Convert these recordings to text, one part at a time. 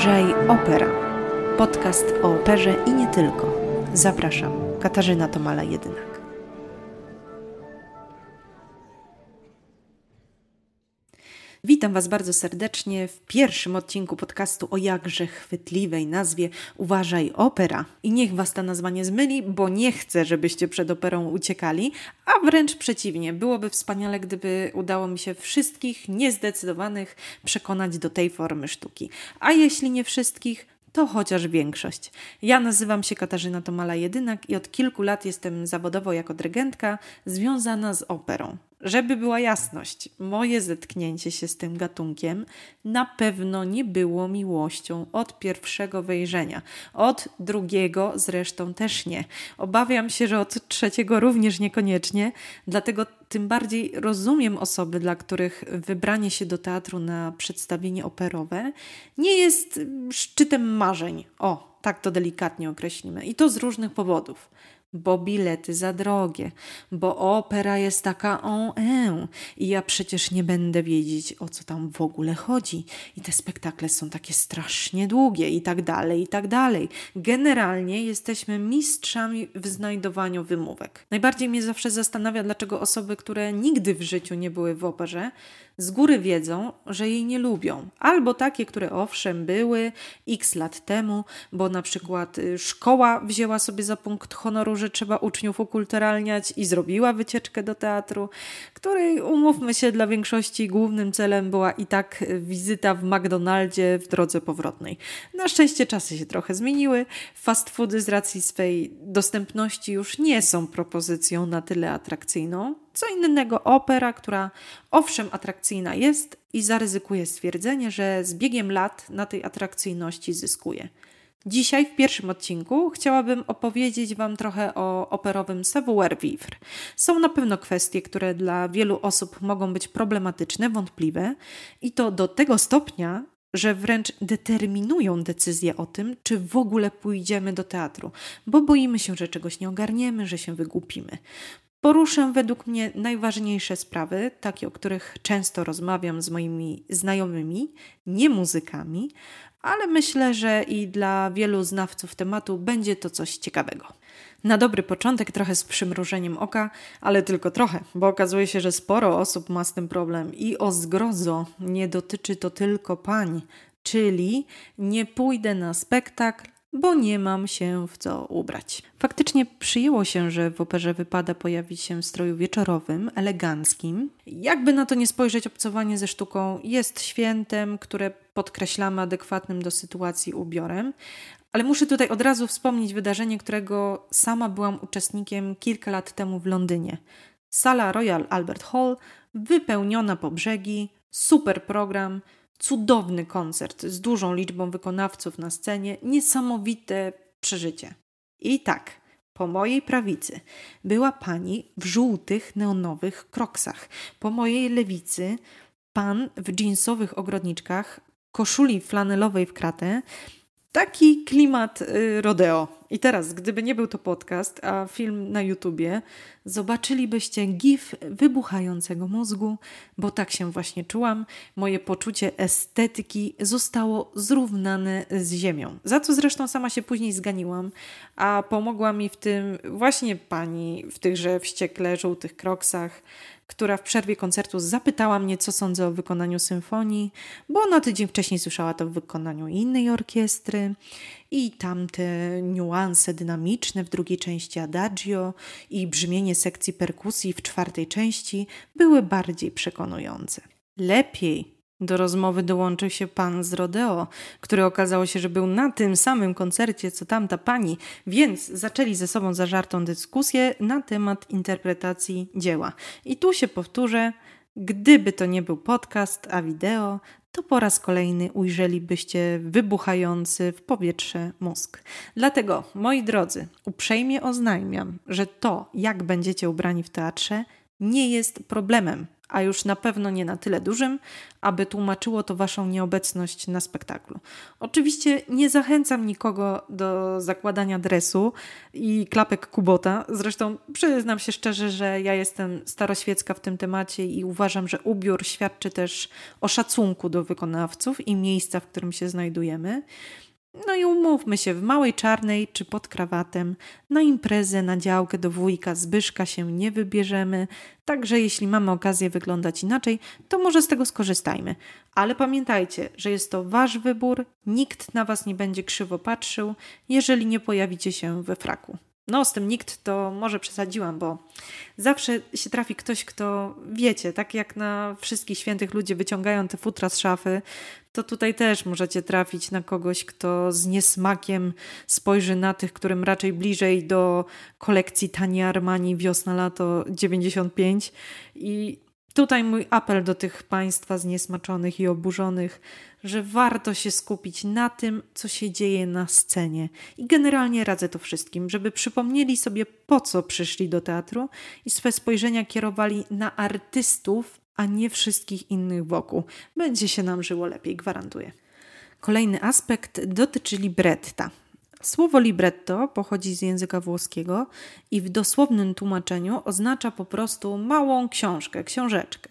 Uważaj Opera. Podcast o operze i nie tylko. Zapraszam, Katarzyna Tomala Witam Was bardzo serdecznie w pierwszym odcinku podcastu o jakże chwytliwej nazwie Uważaj Opera. I niech Was ta nazwa nie zmyli, bo nie chcę, żebyście przed operą uciekali, a wręcz przeciwnie. Byłoby wspaniale, gdyby udało mi się wszystkich niezdecydowanych przekonać do tej formy sztuki. A jeśli nie wszystkich, to chociaż większość. Ja nazywam się Katarzyna Tomala Jedynak i od kilku lat jestem zawodowo jako dyrygentka związana z operą. Żeby była jasność, moje zetknięcie się z tym gatunkiem na pewno nie było miłością od pierwszego wejrzenia. Od drugiego zresztą też nie. Obawiam się, że od trzeciego również niekoniecznie, dlatego tym bardziej rozumiem osoby, dla których wybranie się do teatru na przedstawienie operowe nie jest szczytem marzeń. O, tak to delikatnie określimy. I to z różnych powodów bo bilety za drogie, bo opera jest taka on i ja przecież nie będę wiedzieć o co tam w ogóle chodzi i te spektakle są takie strasznie długie i tak dalej, i tak dalej. Generalnie jesteśmy mistrzami w znajdowaniu wymówek. Najbardziej mnie zawsze zastanawia, dlaczego osoby, które nigdy w życiu nie były w operze, z góry wiedzą, że jej nie lubią. Albo takie, które owszem były x lat temu, bo na przykład y, szkoła wzięła sobie za punkt honoru, że trzeba uczniów ukulturalniać i zrobiła wycieczkę do teatru, której umówmy się dla większości głównym celem była i tak wizyta w McDonaldzie w drodze powrotnej. Na szczęście czasy się trochę zmieniły. Fast foody z racji swej dostępności już nie są propozycją na tyle atrakcyjną. Co innego opera, która owszem atrakcyjna jest i zaryzykuje stwierdzenie, że z biegiem lat na tej atrakcyjności zyskuje. Dzisiaj w pierwszym odcinku chciałabym opowiedzieć Wam trochę o operowym savoir-vivre. Są na pewno kwestie, które dla wielu osób mogą być problematyczne, wątpliwe i to do tego stopnia, że wręcz determinują decyzję o tym, czy w ogóle pójdziemy do teatru, bo boimy się, że czegoś nie ogarniemy, że się wygłupimy. Poruszę według mnie najważniejsze sprawy, takie, o których często rozmawiam z moimi znajomymi, nie muzykami, ale myślę, że i dla wielu znawców tematu będzie to coś ciekawego. Na dobry początek trochę z przymrużeniem oka, ale tylko trochę, bo okazuje się, że sporo osób ma z tym problem i o zgrozo nie dotyczy to tylko pań, czyli nie pójdę na spektakl, bo nie mam się w co ubrać. Faktycznie przyjęło się, że w operze wypada pojawić się w stroju wieczorowym, eleganckim. Jakby na to nie spojrzeć, obcowanie ze sztuką jest świętem, które podkreślamy adekwatnym do sytuacji ubiorem. Ale muszę tutaj od razu wspomnieć wydarzenie, którego sama byłam uczestnikiem kilka lat temu w Londynie. Sala Royal Albert Hall, wypełniona po brzegi, super program, cudowny koncert z dużą liczbą wykonawców na scenie, niesamowite przeżycie. I tak, po mojej prawicy była pani w żółtych neonowych kroksach, po mojej lewicy pan w jeansowych ogrodniczkach, koszuli flanelowej w kratę, Taki klimat y, rodeo. I teraz, gdyby nie był to podcast, a film na YouTubie, zobaczylibyście gif wybuchającego mózgu, bo tak się właśnie czułam. Moje poczucie estetyki zostało zrównane z ziemią. Za co zresztą sama się później zganiłam, a pomogła mi w tym właśnie pani w tychże wściekle żółtych kroksach, która w przerwie koncertu zapytała mnie, co sądzę o wykonaniu symfonii, bo na tydzień wcześniej słyszała to w wykonaniu innej orkiestry i tamte niuanse dynamiczne w drugiej części adagio i brzmienie sekcji perkusji w czwartej części były bardziej przekonujące. Lepiej do rozmowy dołączył się pan z Rodeo, który okazało się, że był na tym samym koncercie co tamta pani, więc zaczęli ze sobą zażartą dyskusję na temat interpretacji dzieła. I tu się powtórzę, gdyby to nie był podcast, a wideo, to po raz kolejny ujrzelibyście wybuchający w powietrze mózg. Dlatego, moi drodzy, uprzejmie oznajmiam, że to, jak będziecie ubrani w teatrze, nie jest problemem a już na pewno nie na tyle dużym, aby tłumaczyło to Waszą nieobecność na spektaklu. Oczywiście nie zachęcam nikogo do zakładania dresu i klapek Kubota. Zresztą przyznam się szczerze, że ja jestem staroświecka w tym temacie i uważam, że ubiór świadczy też o szacunku do wykonawców i miejsca, w którym się znajdujemy. No i umówmy się, w małej czarnej czy pod krawatem na imprezę, na działkę do wujka Zbyszka się nie wybierzemy, także jeśli mamy okazję wyglądać inaczej, to może z tego skorzystajmy. Ale pamiętajcie, że jest to wasz wybór, nikt na was nie będzie krzywo patrzył, jeżeli nie pojawicie się we fraku. No, z tym nikt to może przesadziłam, bo zawsze się trafi ktoś, kto wiecie, tak jak na wszystkich świętych ludzie wyciągają te futra z szafy, to tutaj też możecie trafić na kogoś, kto z niesmakiem spojrzy na tych, którym raczej bliżej do kolekcji Tani Armani wiosna-lato 95 i Tutaj mój apel do tych państwa zniesmaczonych i oburzonych, że warto się skupić na tym, co się dzieje na scenie. I generalnie radzę to wszystkim, żeby przypomnieli sobie, po co przyszli do teatru i swe spojrzenia kierowali na artystów, a nie wszystkich innych wokół. Będzie się nam żyło lepiej, gwarantuję. Kolejny aspekt dotyczy libretta. Słowo libretto pochodzi z języka włoskiego i w dosłownym tłumaczeniu oznacza po prostu małą książkę, książeczkę.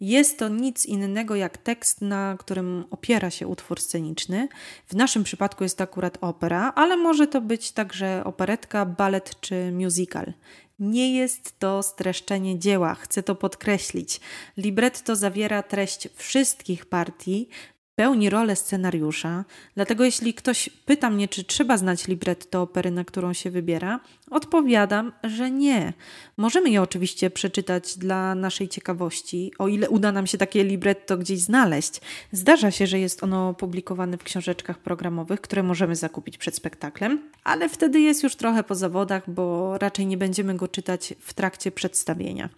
Jest to nic innego jak tekst, na którym opiera się utwór sceniczny. W naszym przypadku jest to akurat opera, ale może to być także operetka, balet czy musical. Nie jest to streszczenie dzieła, chcę to podkreślić. Libretto zawiera treść wszystkich partii, pełni rolę scenariusza, dlatego jeśli ktoś pyta mnie, czy trzeba znać libretto opery, na którą się wybiera, odpowiadam, że nie. Możemy je oczywiście przeczytać dla naszej ciekawości, o ile uda nam się takie libretto gdzieś znaleźć. Zdarza się, że jest ono publikowane w książeczkach programowych, które możemy zakupić przed spektaklem, ale wtedy jest już trochę po zawodach, bo raczej nie będziemy go czytać w trakcie przedstawienia.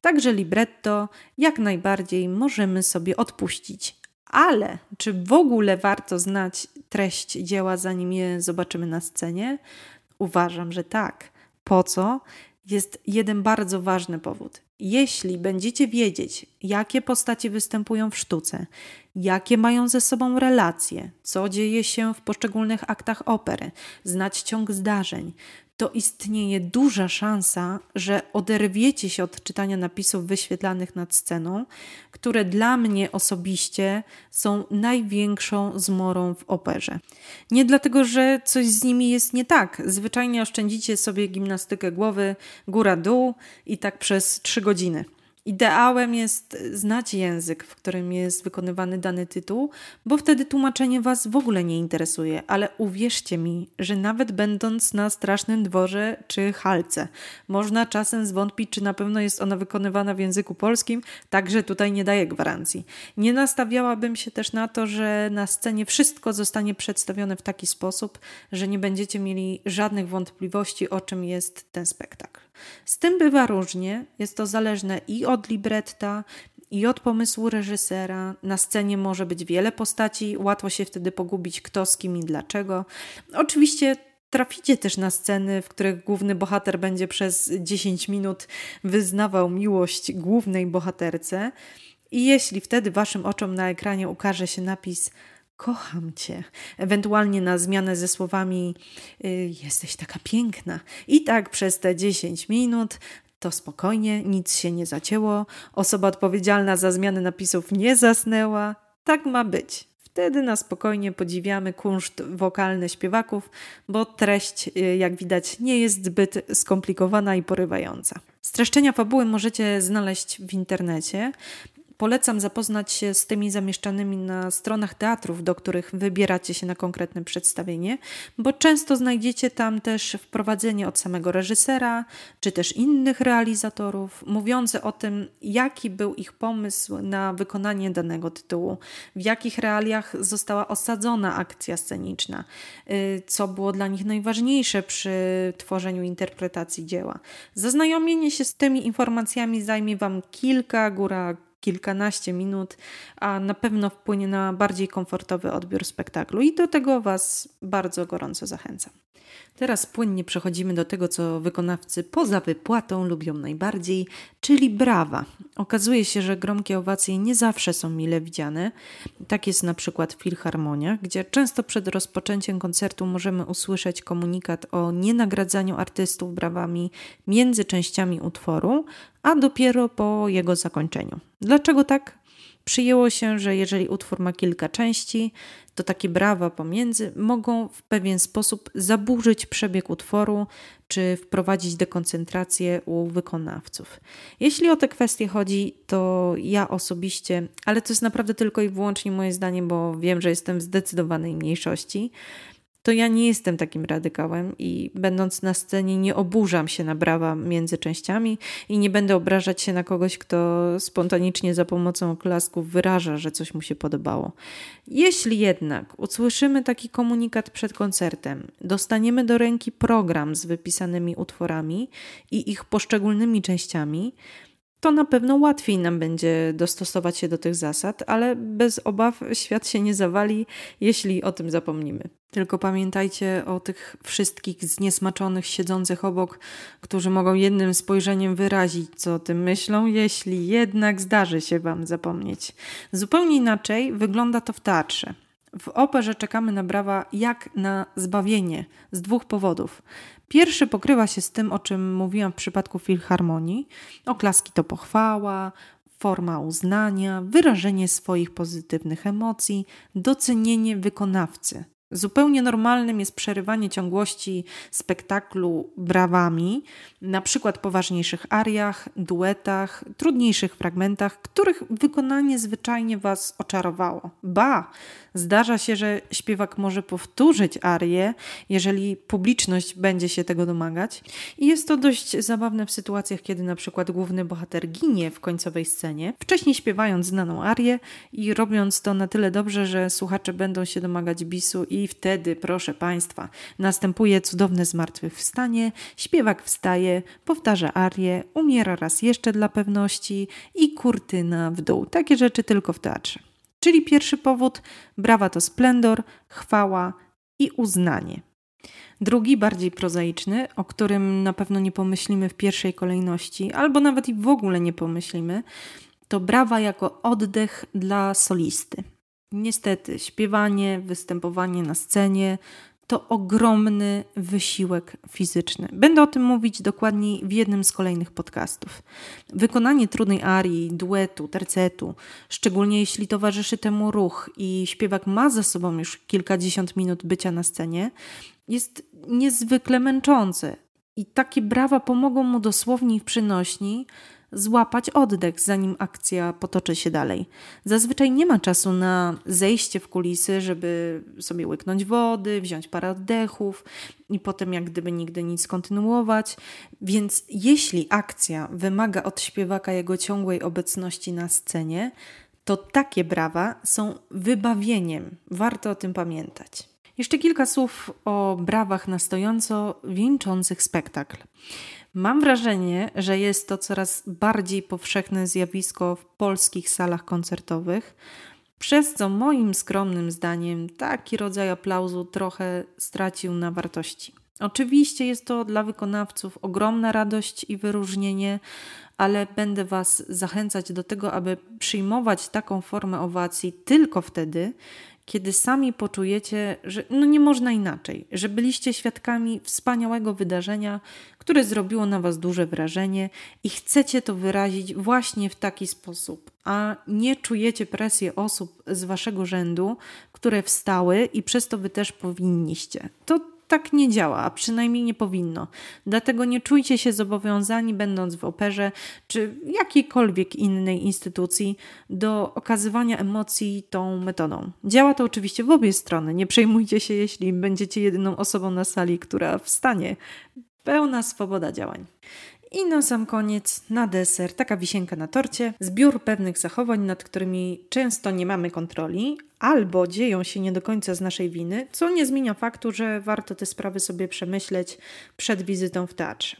Także libretto jak najbardziej możemy sobie odpuścić. Ale czy w ogóle warto znać treść dzieła, zanim je zobaczymy na scenie? Uważam, że tak. Po co? Jest jeden bardzo ważny powód. Jeśli będziecie wiedzieć, jakie postacie występują w sztuce, jakie mają ze sobą relacje, co dzieje się w poszczególnych aktach opery, znać ciąg zdarzeń, to istnieje duża szansa, że oderwiecie się od czytania napisów wyświetlanych nad sceną, które dla mnie osobiście są największą zmorą w operze. Nie dlatego, że coś z nimi jest nie tak. Zwyczajnie oszczędzicie sobie gimnastykę głowy góra-dół i tak przez trzy godziny. Ideałem jest znać język, w którym jest wykonywany dany tytuł, bo wtedy tłumaczenie Was w ogóle nie interesuje, ale uwierzcie mi, że nawet będąc na strasznym dworze czy halce, można czasem zwątpić, czy na pewno jest ona wykonywana w języku polskim, także tutaj nie daję gwarancji. Nie nastawiałabym się też na to, że na scenie wszystko zostanie przedstawione w taki sposób, że nie będziecie mieli żadnych wątpliwości, o czym jest ten spektakl. Z tym bywa różnie, jest to zależne i od libretta, i od pomysłu reżysera. Na scenie może być wiele postaci, łatwo się wtedy pogubić, kto z kim i dlaczego. Oczywiście traficie też na sceny, w których główny bohater będzie przez 10 minut wyznawał miłość głównej bohaterce. I jeśli wtedy waszym oczom na ekranie ukaże się napis kocham cię. Ewentualnie na zmianę ze słowami y, jesteś taka piękna. I tak przez te 10 minut to spokojnie, nic się nie zacięło, osoba odpowiedzialna za zmianę napisów nie zasnęła. Tak ma być. Wtedy na spokojnie podziwiamy kunszt wokalny śpiewaków, bo treść, y, jak widać, nie jest zbyt skomplikowana i porywająca. Streszczenia fabuły możecie znaleźć w internecie. Polecam zapoznać się z tymi zamieszczanymi na stronach teatrów, do których wybieracie się na konkretne przedstawienie, bo często znajdziecie tam też wprowadzenie od samego reżysera, czy też innych realizatorów, mówiące o tym, jaki był ich pomysł na wykonanie danego tytułu, w jakich realiach została osadzona akcja sceniczna, y, co było dla nich najważniejsze przy tworzeniu interpretacji dzieła. Zaznajomienie się z tymi informacjami zajmie Wam kilka, góra kilkanaście minut, a na pewno wpłynie na bardziej komfortowy odbiór spektaklu i do tego Was bardzo gorąco zachęcam. Teraz płynnie przechodzimy do tego, co wykonawcy poza wypłatą lubią najbardziej, czyli brawa. Okazuje się, że gromkie owacje nie zawsze są mile widziane. Tak jest na przykład w filharmoniach, gdzie często przed rozpoczęciem koncertu możemy usłyszeć komunikat o nienagradzaniu artystów brawami między częściami utworu, a dopiero po jego zakończeniu. Dlaczego tak? Przyjęło się, że jeżeli utwór ma kilka części, to takie brawa pomiędzy mogą w pewien sposób zaburzyć przebieg utworu czy wprowadzić dekoncentrację u wykonawców. Jeśli o te kwestie chodzi, to ja osobiście, ale to jest naprawdę tylko i wyłącznie moje zdanie, bo wiem, że jestem w zdecydowanej mniejszości, to ja nie jestem takim radykałem i będąc na scenie nie oburzam się na brawa między częściami i nie będę obrażać się na kogoś, kto spontanicznie za pomocą oklasków wyraża, że coś mu się podobało. Jeśli jednak usłyszymy taki komunikat przed koncertem, dostaniemy do ręki program z wypisanymi utworami i ich poszczególnymi częściami, to na pewno łatwiej nam będzie dostosować się do tych zasad, ale bez obaw świat się nie zawali, jeśli o tym zapomnimy. Tylko pamiętajcie o tych wszystkich zniesmaczonych siedzących obok, którzy mogą jednym spojrzeniem wyrazić, co o tym myślą, jeśli jednak zdarzy się Wam zapomnieć. Zupełnie inaczej wygląda to w teatrze. W operze czekamy na brawa jak na zbawienie z dwóch powodów. Pierwszy pokrywa się z tym, o czym mówiłam w przypadku filharmonii. Oklaski to pochwała, forma uznania, wyrażenie swoich pozytywnych emocji, docenienie wykonawcy. Zupełnie normalnym jest przerywanie ciągłości spektaklu brawami, na przykład poważniejszych ariach, duetach, trudniejszych fragmentach, których wykonanie zwyczajnie Was oczarowało. Ba, zdarza się, że śpiewak może powtórzyć arię, jeżeli publiczność będzie się tego domagać. I jest to dość zabawne w sytuacjach, kiedy na przykład główny bohater ginie w końcowej scenie, wcześniej śpiewając znaną arię i robiąc to na tyle dobrze, że słuchacze będą się domagać bisu i wtedy, proszę Państwa, następuje cudowne zmartwychwstanie, śpiewak wstaje, powtarza arię, umiera raz jeszcze dla pewności i kurtyna w dół. Takie rzeczy tylko w teatrze. Czyli pierwszy powód, brawa to splendor, chwała i uznanie. Drugi, bardziej prozaiczny, o którym na pewno nie pomyślimy w pierwszej kolejności, albo nawet i w ogóle nie pomyślimy, to brawa jako oddech dla solisty. Niestety, śpiewanie, występowanie na scenie to ogromny wysiłek fizyczny. Będę o tym mówić dokładniej w jednym z kolejnych podcastów. Wykonanie trudnej arii, duetu, tercetu, szczególnie jeśli towarzyszy temu ruch i śpiewak ma za sobą już kilkadziesiąt minut bycia na scenie, jest niezwykle męczące. I takie brawa pomogą mu dosłownie w przynośni złapać oddech, zanim akcja potoczy się dalej. Zazwyczaj nie ma czasu na zejście w kulisy, żeby sobie łyknąć wody, wziąć parę oddechów i potem jak gdyby nigdy nic kontynuować. Więc jeśli akcja wymaga od śpiewaka jego ciągłej obecności na scenie, to takie brawa są wybawieniem. Warto o tym pamiętać. Jeszcze kilka słów o brawach na stojąco wieńczących spektakl. Mam wrażenie, że jest to coraz bardziej powszechne zjawisko w polskich salach koncertowych, przez co moim skromnym zdaniem taki rodzaj aplauzu trochę stracił na wartości. Oczywiście jest to dla wykonawców ogromna radość i wyróżnienie, ale będę Was zachęcać do tego, aby przyjmować taką formę owacji tylko wtedy, kiedy sami poczujecie, że no nie można inaczej, że byliście świadkami wspaniałego wydarzenia, które zrobiło na Was duże wrażenie i chcecie to wyrazić właśnie w taki sposób, a nie czujecie presji osób z Waszego rzędu, które wstały i przez to Wy też powinniście. To tak nie działa, a przynajmniej nie powinno. Dlatego nie czujcie się zobowiązani, będąc w operze czy jakiejkolwiek innej instytucji, do okazywania emocji tą metodą. Działa to oczywiście w obie strony. Nie przejmujcie się, jeśli będziecie jedyną osobą na sali, która wstanie. Pełna swoboda działań. I na sam koniec, na deser, taka wisienka na torcie, zbiór pewnych zachowań, nad którymi często nie mamy kontroli, albo dzieją się nie do końca z naszej winy, co nie zmienia faktu, że warto te sprawy sobie przemyśleć przed wizytą w teatrze.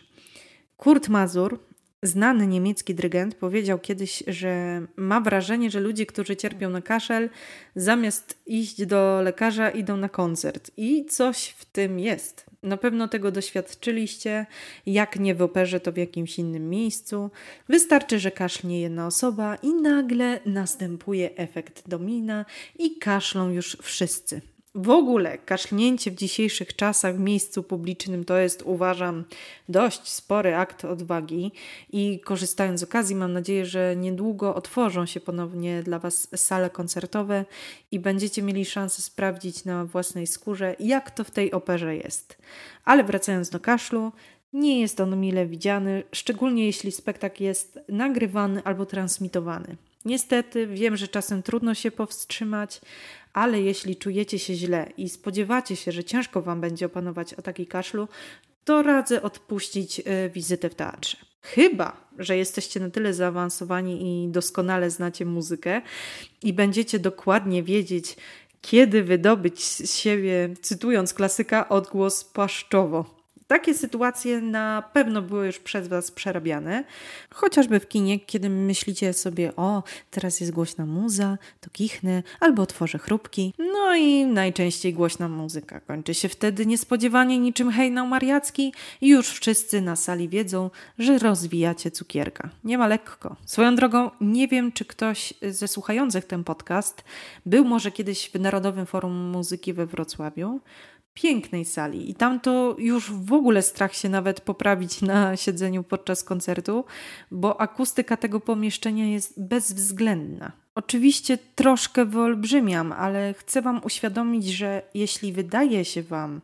Kurt Mazur Znany niemiecki dyrygent powiedział kiedyś, że ma wrażenie, że ludzie, którzy cierpią na kaszel, zamiast iść do lekarza, idą na koncert. I coś w tym jest. Na pewno tego doświadczyliście, jak nie w operze, to w jakimś innym miejscu. Wystarczy, że kaszlnie jedna osoba i nagle następuje efekt domina i kaszlą już wszyscy. W ogóle kaszlnięcie w dzisiejszych czasach w miejscu publicznym to jest, uważam, dość spory akt odwagi i korzystając z okazji, mam nadzieję, że niedługo otworzą się ponownie dla Was sale koncertowe i będziecie mieli szansę sprawdzić na własnej skórze, jak to w tej operze jest. Ale wracając do kaszlu, nie jest on mile widziany, szczególnie jeśli spektakl jest nagrywany albo transmitowany. Niestety wiem, że czasem trudno się powstrzymać, ale jeśli czujecie się źle i spodziewacie się, że ciężko Wam będzie opanować ataki kaszlu, to radzę odpuścić e, wizytę w teatrze. Chyba, że jesteście na tyle zaawansowani i doskonale znacie muzykę i będziecie dokładnie wiedzieć, kiedy wydobyć z siebie, cytując klasyka, odgłos paszczowo. Takie sytuacje na pewno były już przez Was przerabiane, chociażby w kinie, kiedy myślicie sobie, o, teraz jest głośna muza, to kichnę, albo otworzę chrupki. No i najczęściej głośna muzyka kończy się wtedy niespodziewanie niczym hejnał mariacki i już wszyscy na sali wiedzą, że rozwijacie cukierka. Nie ma lekko. Swoją drogą, nie wiem, czy ktoś ze słuchających ten podcast był może kiedyś w Narodowym Forum Muzyki we Wrocławiu pięknej sali i tam to już w ogóle strach się nawet poprawić na siedzeniu podczas koncertu, bo akustyka tego pomieszczenia jest bezwzględna. Oczywiście troszkę wyolbrzymiam, ale chcę Wam uświadomić, że jeśli wydaje się Wam,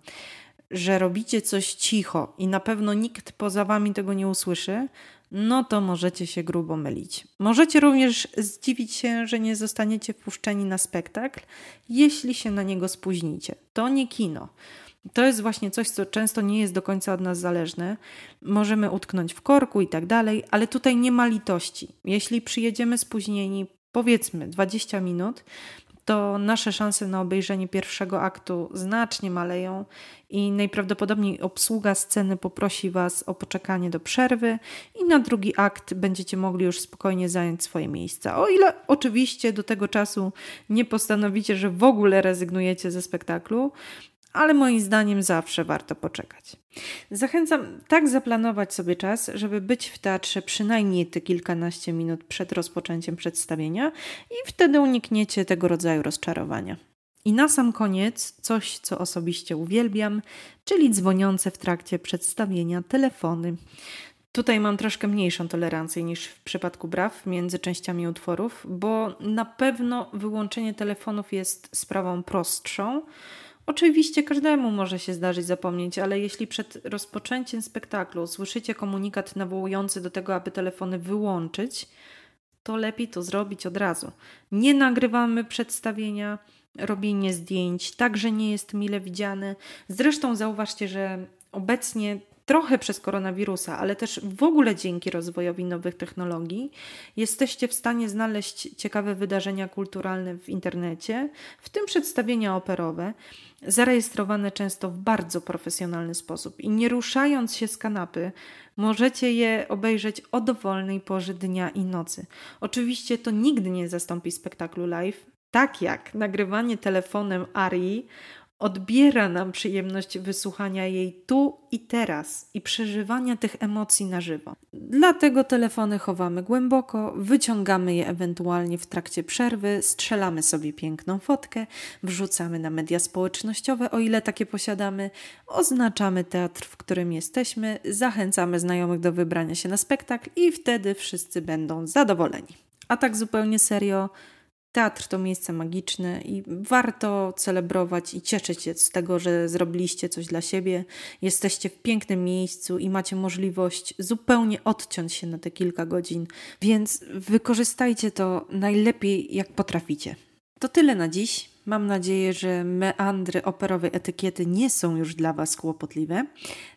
że robicie coś cicho i na pewno nikt poza Wami tego nie usłyszy, no to możecie się grubo mylić. Możecie również zdziwić się, że nie zostaniecie wpuszczeni na spektakl, jeśli się na niego spóźnicie. To nie kino. To jest właśnie coś, co często nie jest do końca od nas zależne. Możemy utknąć w korku i tak dalej, ale tutaj nie ma litości. Jeśli przyjedziemy spóźnieni, powiedzmy 20 minut, to nasze szanse na obejrzenie pierwszego aktu znacznie maleją i najprawdopodobniej obsługa sceny poprosi Was o poczekanie do przerwy i na drugi akt będziecie mogli już spokojnie zająć swoje miejsca. O ile oczywiście do tego czasu nie postanowicie, że w ogóle rezygnujecie ze spektaklu, ale moim zdaniem zawsze warto poczekać. Zachęcam tak zaplanować sobie czas, żeby być w teatrze przynajmniej te kilkanaście minut przed rozpoczęciem przedstawienia i wtedy unikniecie tego rodzaju rozczarowania. I na sam koniec coś, co osobiście uwielbiam, czyli dzwoniące w trakcie przedstawienia telefony. Tutaj mam troszkę mniejszą tolerancję niż w przypadku braw między częściami utworów, bo na pewno wyłączenie telefonów jest sprawą prostszą Oczywiście każdemu może się zdarzyć zapomnieć, ale jeśli przed rozpoczęciem spektaklu słyszycie komunikat nawołujący do tego, aby telefony wyłączyć, to lepiej to zrobić od razu. Nie nagrywamy przedstawienia, robienie zdjęć także nie jest mile widziane. Zresztą zauważcie, że obecnie trochę przez koronawirusa, ale też w ogóle dzięki rozwojowi nowych technologii, jesteście w stanie znaleźć ciekawe wydarzenia kulturalne w internecie, w tym przedstawienia operowe, zarejestrowane często w bardzo profesjonalny sposób. I nie ruszając się z kanapy, możecie je obejrzeć o dowolnej porze dnia i nocy. Oczywiście to nigdy nie zastąpi spektaklu live, tak jak nagrywanie telefonem Arii odbiera nam przyjemność wysłuchania jej tu i teraz i przeżywania tych emocji na żywo. Dlatego telefony chowamy głęboko, wyciągamy je ewentualnie w trakcie przerwy, strzelamy sobie piękną fotkę, wrzucamy na media społecznościowe, o ile takie posiadamy, oznaczamy teatr, w którym jesteśmy, zachęcamy znajomych do wybrania się na spektakl i wtedy wszyscy będą zadowoleni. A tak zupełnie serio, Teatr to miejsce magiczne i warto celebrować i cieszyć się z tego, że zrobiliście coś dla siebie, jesteście w pięknym miejscu i macie możliwość zupełnie odciąć się na te kilka godzin, więc wykorzystajcie to najlepiej jak potraficie. To tyle na dziś. Mam nadzieję, że meandry operowej etykiety nie są już dla Was kłopotliwe.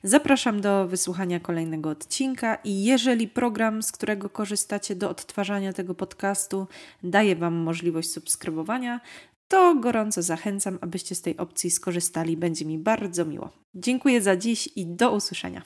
Zapraszam do wysłuchania kolejnego odcinka i jeżeli program, z którego korzystacie do odtwarzania tego podcastu, daje Wam możliwość subskrybowania, to gorąco zachęcam, abyście z tej opcji skorzystali. Będzie mi bardzo miło. Dziękuję za dziś i do usłyszenia.